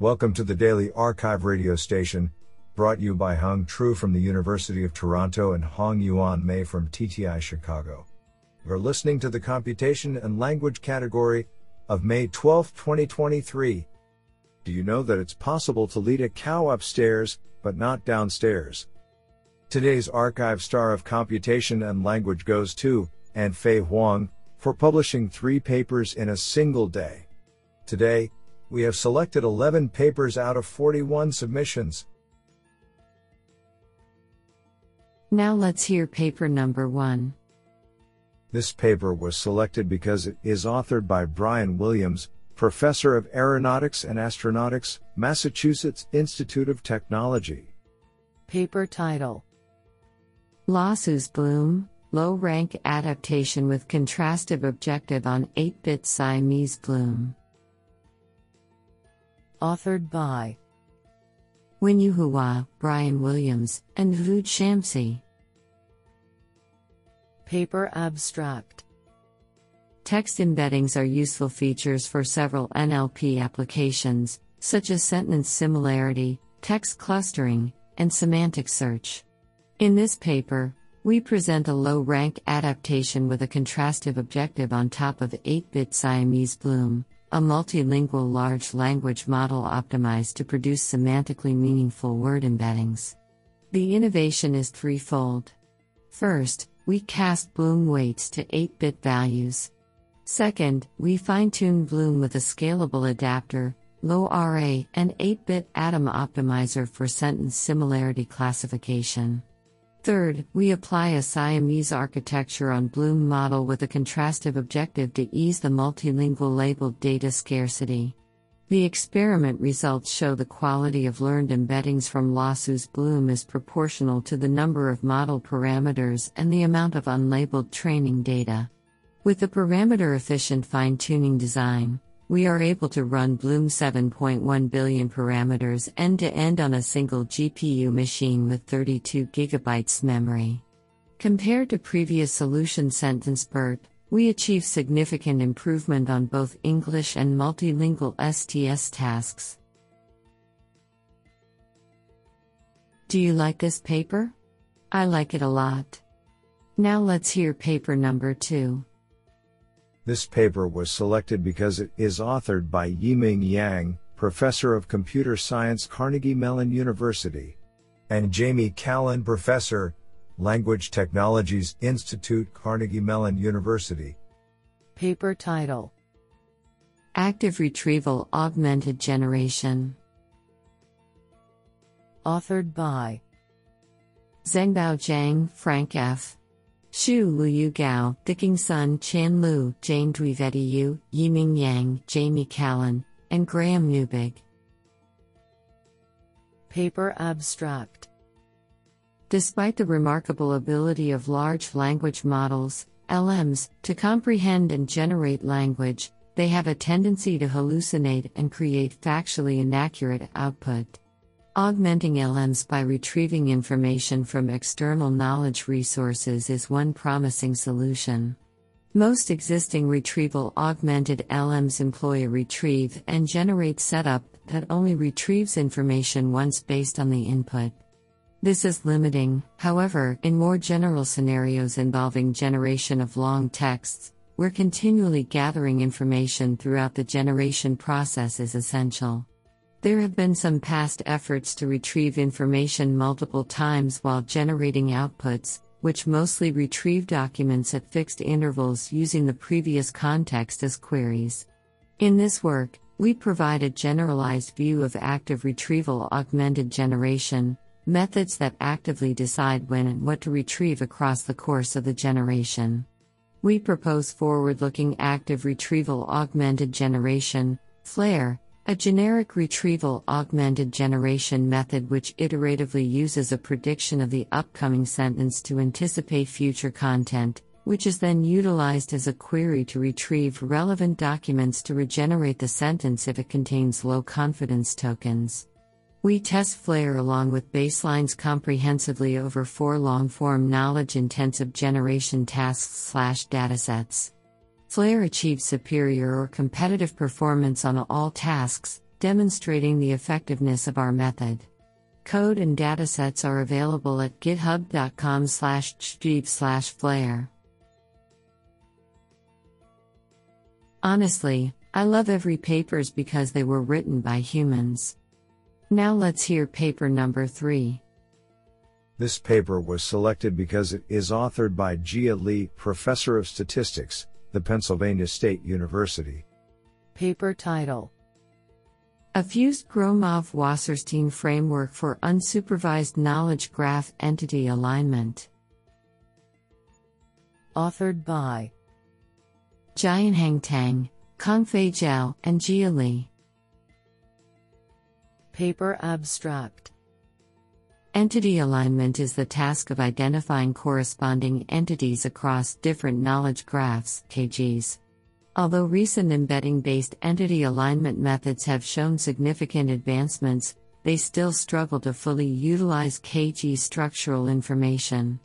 Welcome to the Daily Archive radio station, brought you by Hung Tru from the University of Toronto and Hongyuan Mei from TTI Chicago. You're listening to the Computation and Language category of May 12, 2023. Do you know that it's possible to lead a cow upstairs, but not downstairs? Today's archive star of computation and language goes to and Anfei Huang for publishing three papers in a single day. Today, we have selected 11 papers out of 41 submissions. Now let's hear paper number one. This paper was selected because it is authored by Brian Williams, Professor of Aeronautics and Astronautics, Massachusetts Institute of Technology. Paper title Lawsu's Bloom, Low Rank Adaptation with Contrastive Objective on 8 bit Siamese Bloom. Authored by Wenyu Hua, Brian Williams, and Vud Shamsi. Paper Abstract Text embeddings are useful features for several NLP applications, such as sentence similarity, text clustering, and semantic search. In this paper, we present a low rank adaptation with a contrastive objective on top of 8 bit Siamese Bloom, a multilingual large language model optimized to produce semantically meaningful word embeddings. The innovation is threefold. First, we cast Bloom weights to 8 bit values. Second, we fine tune Bloom with a scalable adapter, LoRA, and 8 bit Adam optimizer for sentence similarity classification. Third, we apply a Siamese architecture on Bloom model with a contrastive objective to ease the multilingual labeled data scarcity. The experiment results show the quality of learned embeddings from Lawsu's Bloom is proportional to the number of model parameters and the amount of unlabeled training data. With the parameter efficient fine tuning design, we are able to run Bloom 7.1 billion parameters end to end on a single GPU machine with 32 gigabytes memory. Compared to previous solution sentence BERT, we achieve significant improvement on both English and multilingual STS tasks. Do you like this paper? I like it a lot. Now let's hear paper number two. This paper was selected because it is authored by Yiming Yang, Professor of Computer Science Carnegie Mellon University, and Jamie Callan, Professor, Language Technologies Institute Carnegie Mellon University. Paper title Active Retrieval Augmented Generation. Authored by Zhengbao Zhang, Frank F. Xu Luyu Gao, Dicking Sun, Chan Lu, Jane Dwivedi Yu, Yiming Yang, Jamie Callan, and Graham Neubig. Paper Abstract Despite the remarkable ability of large language models, LMs, to comprehend and generate language, they have a tendency to hallucinate and create factually inaccurate output. Augmenting LMs by retrieving information from external knowledge resources is one promising solution. Most existing retrieval augmented LMs employ a retrieve and generate setup that only retrieves information once based on the input. This is limiting, however, in more general scenarios involving generation of long texts, where continually gathering information throughout the generation process is essential. There have been some past efforts to retrieve information multiple times while generating outputs, which mostly retrieve documents at fixed intervals using the previous context as queries. In this work, we provide a generalized view of active retrieval augmented generation, methods that actively decide when and what to retrieve across the course of the generation. We propose forward looking active retrieval augmented generation, FLARE, a generic retrieval augmented generation method which iteratively uses a prediction of the upcoming sentence to anticipate future content, which is then utilized as a query to retrieve relevant documents to regenerate the sentence if it contains low confidence tokens. We test FLARE along with baselines comprehensively over four long form knowledge intensive generation tasks slash datasets. FLARE achieves superior or competitive performance on all tasks, demonstrating the effectiveness of our method. Code and datasets are available at github.com slash slash flare. Honestly, I love every papers because they were written by humans. Now let's hear paper number 3. This paper was selected because it is authored by Jia Li, Professor of Statistics, the Pennsylvania State University. Paper title A fused Gromov Wasserstein Framework for Unsupervised Knowledge Graph Entity alignment. Authored by Jianheng Tang, Kangfei Zhao, and Jia Li. Paper Abstract Entity alignment is the task of identifying corresponding entities across different knowledge graphs, KGs. Although recent embedding based entity alignment methods have shown significant advancements, they still struggle to fully utilize KG structural information.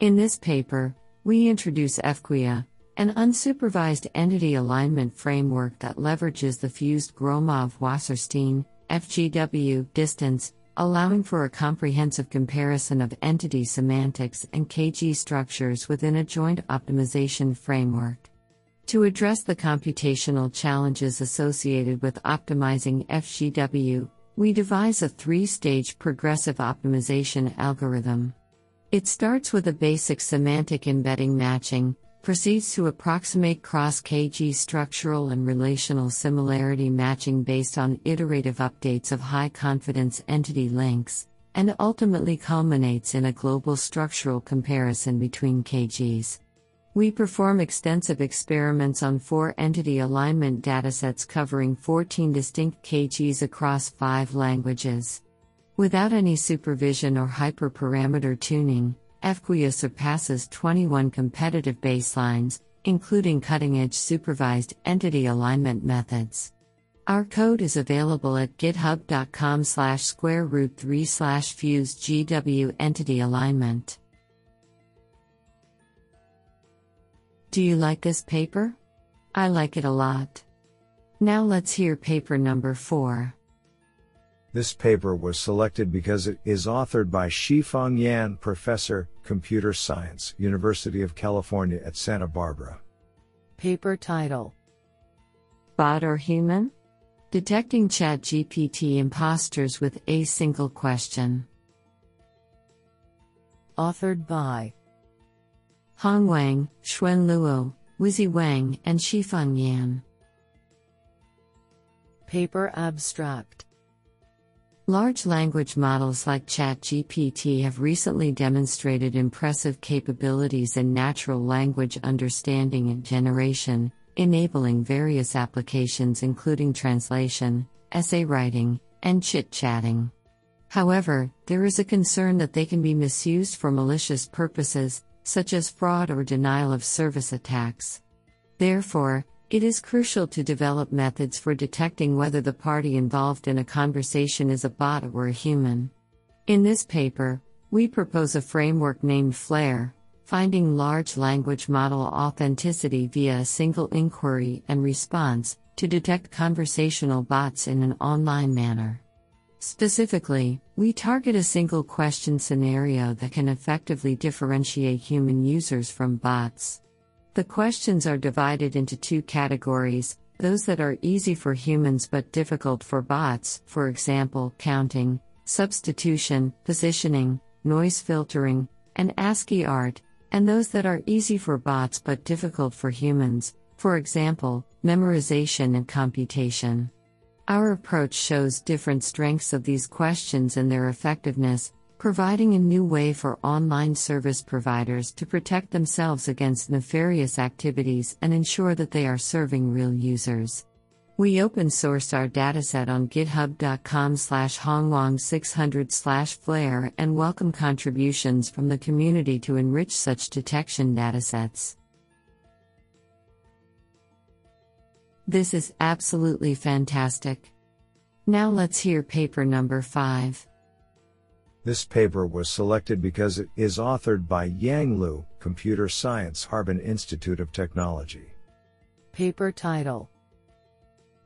In this paper, we introduce FQIA, an unsupervised entity alignment framework that leverages the fused Gromov Wasserstein FGW distance, allowing for a comprehensive comparison of entity semantics and KG structures within a joint optimization framework. To address the computational challenges associated with optimizing FGW, we devise a three stage progressive optimization algorithm. It starts with a basic semantic embedding matching, proceeds to approximate cross KG structural and relational similarity matching based on iterative updates of high confidence entity links, and ultimately culminates in a global structural comparison between KGs. We perform extensive experiments on four entity alignment datasets covering 14 distinct KGs across five languages. Without any supervision or hyperparameter tuning, FQIA surpasses 21 competitive baselines, including cutting edge supervised entity alignment methods. Our code is available at github.com slash square root 3 slash fuse GW entity alignment. Do you like this paper? I like it a lot. Now let's hear paper number 4. This paper was selected because it is authored by Xifeng Yan, Professor, Computer Science, University of California at Santa Barbara. Paper title Bot or Human? Detecting ChatGPT imposters with a single question. Authored by Hong Wang, Xuan Luo, Weizhi Wang, and Xifeng Yan. Paper Abstract Large language models like ChatGPT have recently demonstrated impressive capabilities in natural language understanding and generation, enabling various applications including translation, essay writing, and chit chatting. However, there is a concern that they can be misused for malicious purposes, such as fraud or denial of service attacks. Therefore, it is crucial to develop methods for detecting whether the party involved in a conversation is a bot or a human. In this paper, we propose a framework named FLARE, finding large language model authenticity via a single inquiry and response, to detect conversational bots in an online manner. Specifically, we target a single question scenario that can effectively differentiate human users from bots. The questions are divided into two categories those that are easy for humans but difficult for bots, for example, counting, substitution, positioning, noise filtering, and ASCII art, and those that are easy for bots but difficult for humans, for example, memorization and computation. Our approach shows different strengths of these questions and their effectiveness, providing a new way for online service providers to protect themselves against nefarious activities and ensure that they are serving real users. We open sourced our dataset on github.com slash hongwang600 slash flare and welcome contributions from the community to enrich such detection datasets. This is absolutely fantastic. Now let's hear paper number 5. This paper was selected because it is authored by Yang Lu, Computer Science Harbin Institute of Technology. Paper title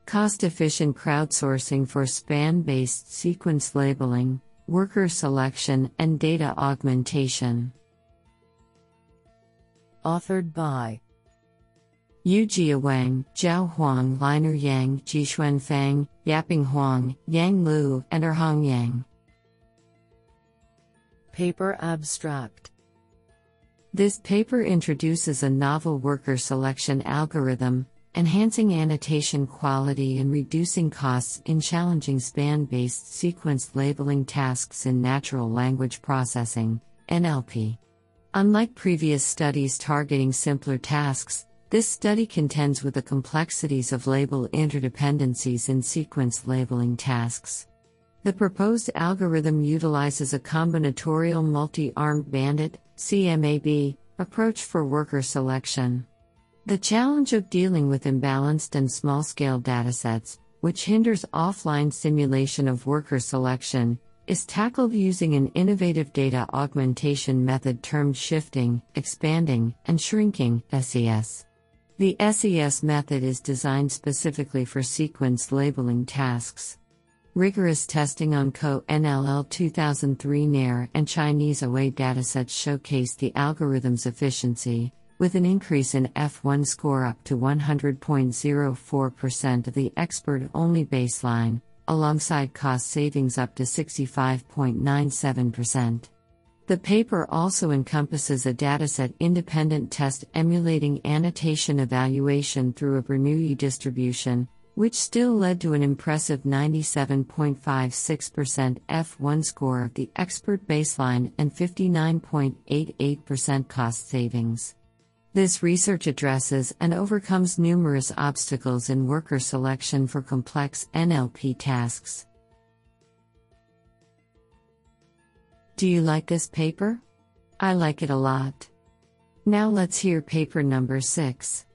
Cost efficient crowdsourcing for span based sequence labeling, worker selection, and data augmentation. Authored by Yujia Wang, Zhao Huang, Liner Yang, Jixuan Fang, Yaping Huang, Yang Lu, and Erhong Yang. Paper Abstract This paper introduces a novel worker selection algorithm, enhancing annotation quality and reducing costs in challenging span based sequence labeling tasks in natural language processing, NLP. Unlike previous studies targeting simpler tasks, this study contends with the complexities of label interdependencies in sequence labeling tasks. The proposed algorithm utilizes a combinatorial multi armed bandit CMAB, approach for worker selection. The challenge of dealing with imbalanced and small scale datasets, which hinders offline simulation of worker selection, is tackled using an innovative data augmentation method termed shifting, expanding, and shrinking SES. The SES method is designed specifically for sequence labeling tasks. Rigorous testing on Co-NLL 2003 NER and Chinese OA datasets showcased the algorithm's efficiency, with an increase in F1 score up to 100.04% of the expert-only baseline, alongside cost savings up to 65.97%. The paper also encompasses a dataset independent test emulating annotation evaluation through a Bernoulli distribution, which still led to an impressive 97.56% F1 score of the expert baseline and 59.88% cost savings. This research addresses and overcomes numerous obstacles in worker selection for complex NLP tasks. Do you like this paper? I like it a lot. Now let's hear paper number 6.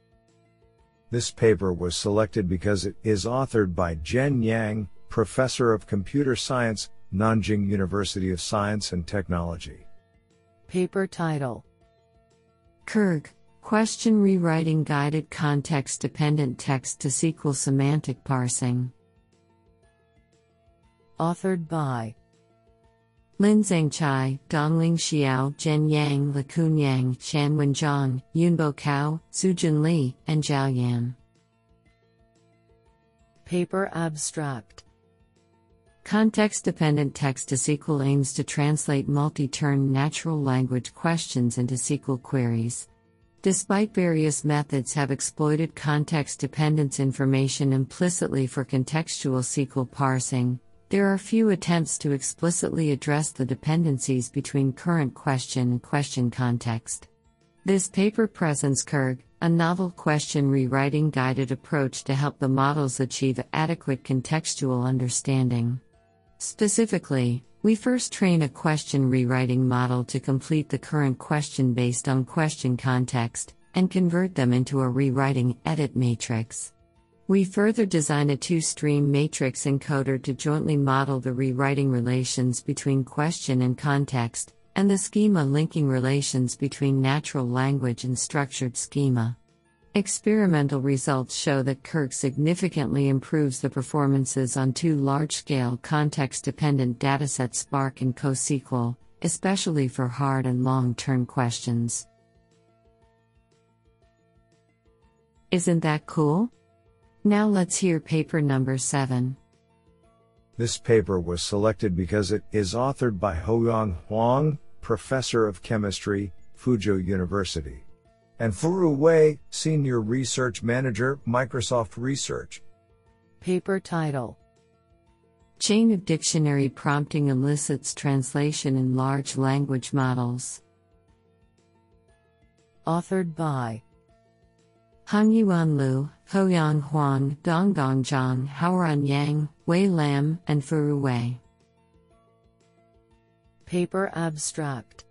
This paper was selected because it is authored by Jen Yang, Professor of Computer Science, Nanjing University of Science and Technology. Paper title KERG Question Rewriting Guided Context Dependent Text to SQL Semantic Parsing. Authored by Linzheng Chai, Dongling Xiao, Zhen Yang, Likun Yang, Shanwen Zhang, Yunbo Cao, Sujun Li, and Zhao Yan. Paper Abstract Context dependent text to SQL aims to translate multi turn natural language questions into SQL queries. Despite various methods have exploited context dependence information implicitly for contextual SQL parsing, there are few attempts to explicitly address the dependencies between current question and question context. This paper presents KERG, a novel question rewriting guided approach to help the models achieve adequate contextual understanding. Specifically, we first train a question rewriting model to complete the current question based on question context, and convert them into a rewriting edit matrix. We further design a two stream matrix encoder to jointly model the rewriting relations between question and context, and the schema linking relations between natural language and structured schema. Experimental results show that KERG significantly improves the performances on two large scale context dependent datasets SParC and CoSQL, especially for hard and long term questions. Isn't that cool? Now let's hear paper number 7. This paper was selected because it is authored by Haoyang Huang, Professor of Chemistry, Fuzhou University, and Furu Wei, Senior Research Manager, Microsoft Research. Paper title Chain of dictionary prompting elicits translation in large language models. Authored by Hongyuan Liu, Haoyang Huang, Dongdong Zhang, Haoran Yang, Wai Lam, and Furu Wei. Paper Abstract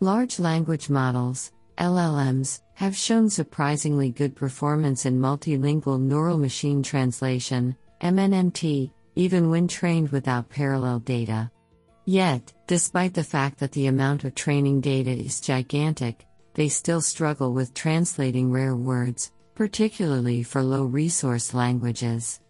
Large language models, LLMs, have shown surprisingly good performance in multilingual neural machine translation, MNMT, even when trained without parallel data. Yet, despite the fact that the amount of training data is gigantic, they still struggle with translating rare words, particularly for low resource languages.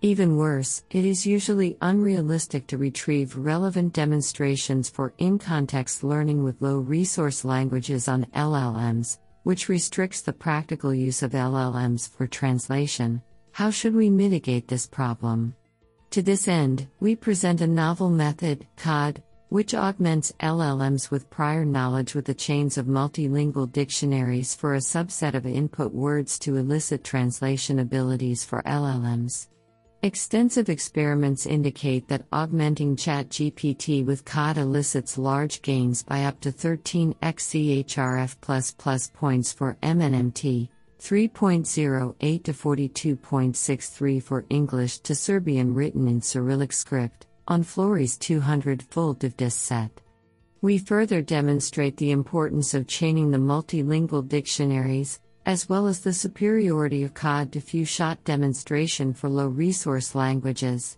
Even worse, it is usually unrealistic to retrieve relevant demonstrations for in context learning with low resource languages on LLMs, which restricts the practical use of LLMs for translation. How should we mitigate this problem? To this end, we present a novel method, COD, which augments LLMs with prior knowledge with the chains of multilingual dictionaries for a subset of input words to elicit translation abilities for LLMs. Extensive experiments indicate that augmenting ChatGPT with COD elicits large gains by up to 13 XCHRF points for MNMT, 3.08 to 42.63 for English to Serbian written in Cyrillic script, on FLORES 200 full devtest set. We further demonstrate the importance of chaining the multilingual dictionaries, as well as the superiority of COD to few shot demonstration for low resource languages.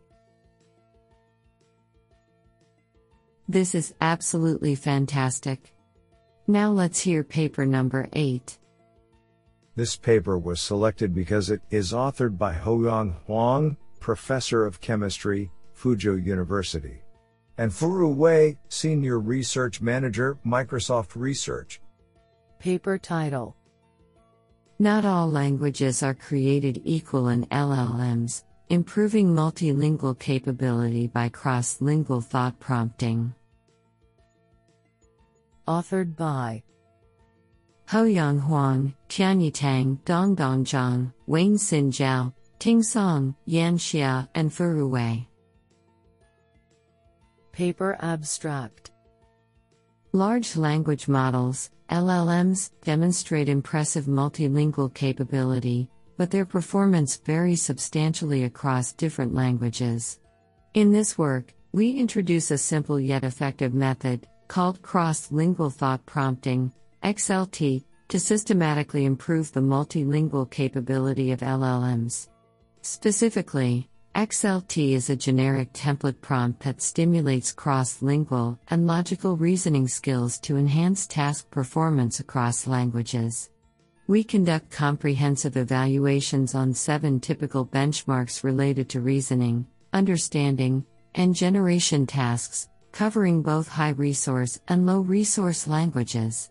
This is absolutely fantastic. Now let's hear paper number 8. This paper was selected because it is authored by Haoyang Huang, Professor of Chemistry, Fuzhou University, and Furu Wei, Senior Research Manager, Microsoft Research. Paper title Not all languages are created equal in LLMs, improving multilingual capability by cross lingual thought prompting. Authored by Haoyang Huang, Tianyi Tang, Dongdong Zhang, Wayne Xin Zhao, Ting Song, Yan Xia, and Furu Wei. Paper Abstract Large language models, LLMs, demonstrate impressive multilingual capability, but their performance varies substantially across different languages. In this work, we introduce a simple yet effective method, called cross lingual thought prompting, XLT, to systematically improve the multilingual capability of LLMs. Specifically, XLT is a generic template prompt that stimulates cross lingual and logical reasoning skills to enhance task performance across languages. We conduct comprehensive evaluations on seven typical benchmarks related to reasoning, understanding, and generation tasks, covering both high resource and low resource languages.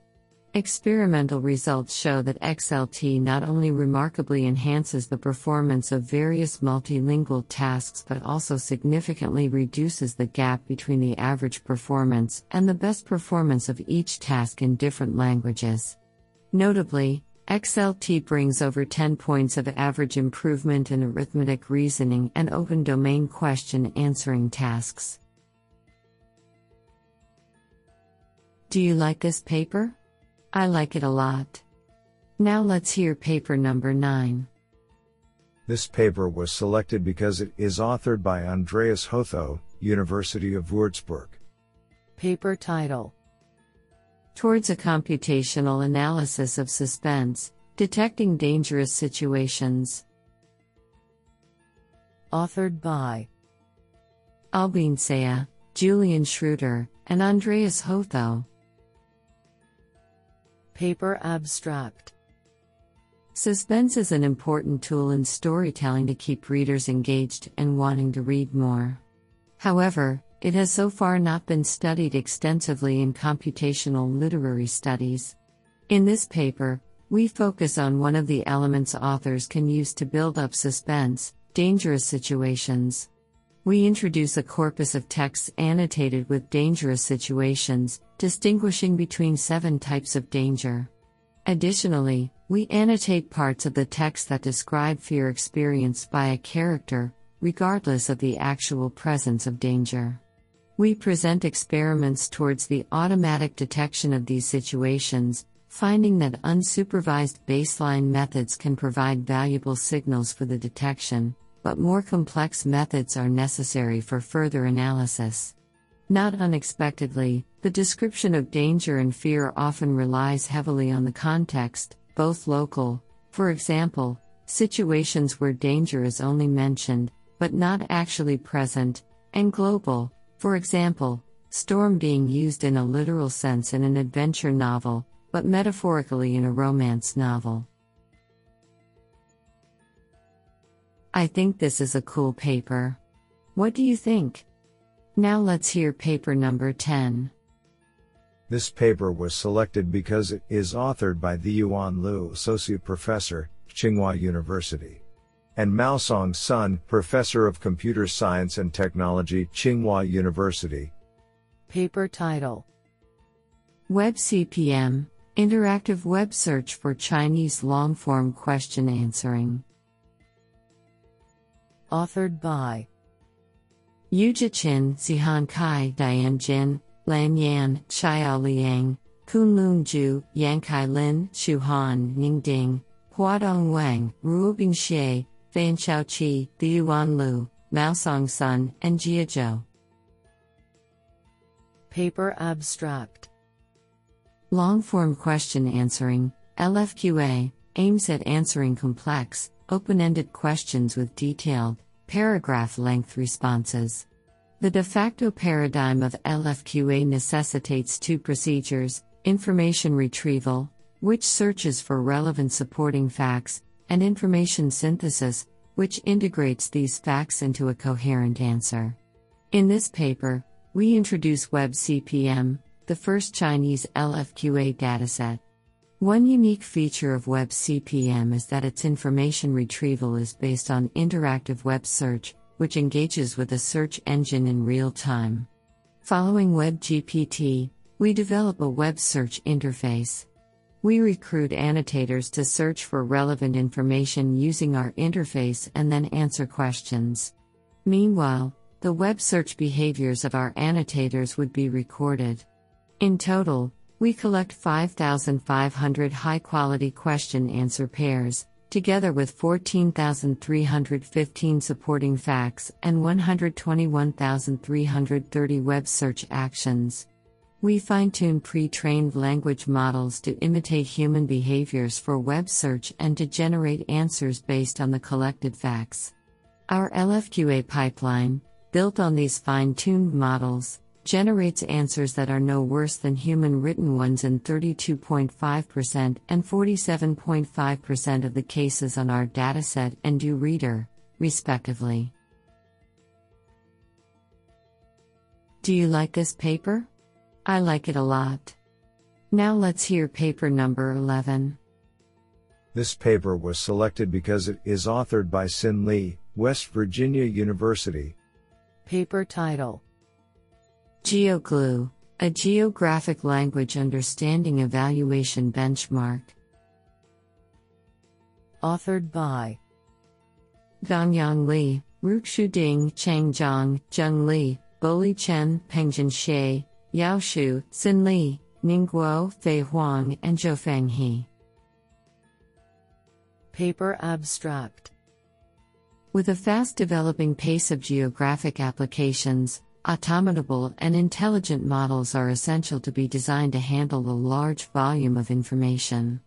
Experimental results show that XLT not only remarkably enhances the performance of various multilingual tasks but also significantly reduces the gap between the average performance and the best performance of each task in different languages. Notably, XLT brings over 10 points of average improvement in arithmetic reasoning and open domain question answering tasks. Do you like this paper? I like it a lot. Now let's hear paper number 9. This paper was selected because it is authored by Andreas Hotho, University of Würzburg. Paper title Towards a computational analysis of suspense, detecting dangerous situations. Authored by Albin Zehe, Julian Schroeder, and Andreas Hotho. Paper Abstract Suspense is an important tool in storytelling to keep readers engaged and wanting to read more. However, it has so far not been studied extensively in computational literary studies. In this paper, we focus on one of the elements authors can use to build up suspense dangerous situations. We introduce a corpus of texts annotated with dangerous situations, distinguishing between seven types of danger. Additionally, we annotate parts of the text that describe fear experienced by a character, regardless of the actual presence of danger. We present experiments towards the automatic detection of these situations, finding that unsupervised baseline methods can provide valuable signals for the detection, but more complex methods are necessary for further analysis. Not unexpectedly, the description of danger and fear often relies heavily on the context, both local, for example, situations where danger is only mentioned, but not actually present, and global, for example, storm being used in a literal sense in an adventure novel, but metaphorically in a romance novel. I think this is a cool paper. What do you think? Now let's hear paper number 10. This paper was selected because it is authored by Zhiyuan Liu, Associate Professor, Tsinghua University, and Maosong Sun, Professor of Computer Science and Technology, Tsinghua University. Paper title Web CPM Interactive Web Search for Chinese Long Form Question Answering. Authored by Yujia Qin, Zihan Cai, Dian Jin, Lan Yan, Xiao Liang, Kunlun Zhu, Yankai Lin, Xu Han, Ning Ding, Huadong Wang, Ruobing Xie, Fan Xiaoqi, Yuan Lu, Maosong Sun, and Jia Zhou. Paper Abstract Long form question answering, LFQA, aims at answering complex, open ended questions with detailed, paragraph length responses. The de facto paradigm of LFQA necessitates two procedures information retrieval, which searches for relevant supporting facts, and information synthesis, which integrates these facts into a coherent answer. In this paper, we introduce WebCPM, the first Chinese LFQA dataset. One unique feature of WebCPM is that its information retrieval is based on interactive web search, which engages with a search engine in real time. Following WebGPT, we develop a web search interface. We recruit annotators to search for relevant information using our interface and then answer questions. Meanwhile, the web search behaviors of our annotators would be recorded. In total, we collect 5,500 high quality question answer pairs, together with 14,315 supporting facts and 121,330 web search actions. We fine tune pre trained language models to imitate human behaviors for web search and to generate answers based on the collected facts. Our LFQA pipeline, built on these fine tuned models, generates answers that are no worse than human written ones in 32.5% and 47.5% of the cases on our dataset and DuReader, respectively. Do you like this paper? I like it a lot. Now let's hear paper number 11. This paper was selected because it is authored by Sin Lee, West Virginia University. Paper title GeoGLue, a geographic language understanding evaluation benchmark. Authored by Gangyang Li, Ruxu Ding, Cheng Zhang, Zheng Li, Boli Chen, Pengjin Xie, Yao Shu, Xin Li, Ningguo, Fei Huang, and Zhoufeng He. Paper Abstract With a fast developing pace of geographic applications, automatable and intelligent models are essential to be designed to handle a large volume of information.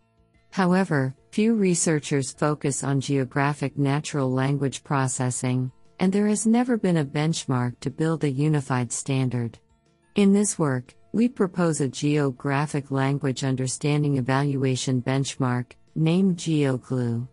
However, few researchers focus on geographic natural language processing, and there has never been a benchmark to build a unified standard. In this work, we propose a geographic language understanding evaluation benchmark, named GeoGLue.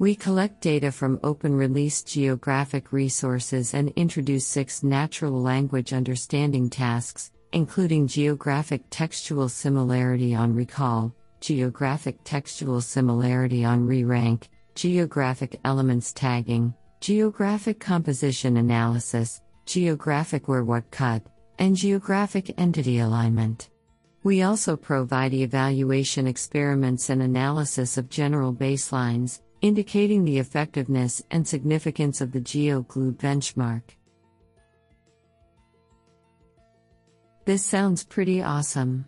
We collect data from open release geographic resources and introduce six natural language understanding tasks, including geographic textual similarity on recall, geographic textual similarity on re rank, geographic elements tagging, geographic composition analysis, geographic where what cut, and geographic entity alignment. We also provide evaluation experiments and analysis of general baselines, indicating the effectiveness and significance of the GeoGLue benchmark. This sounds pretty awesome.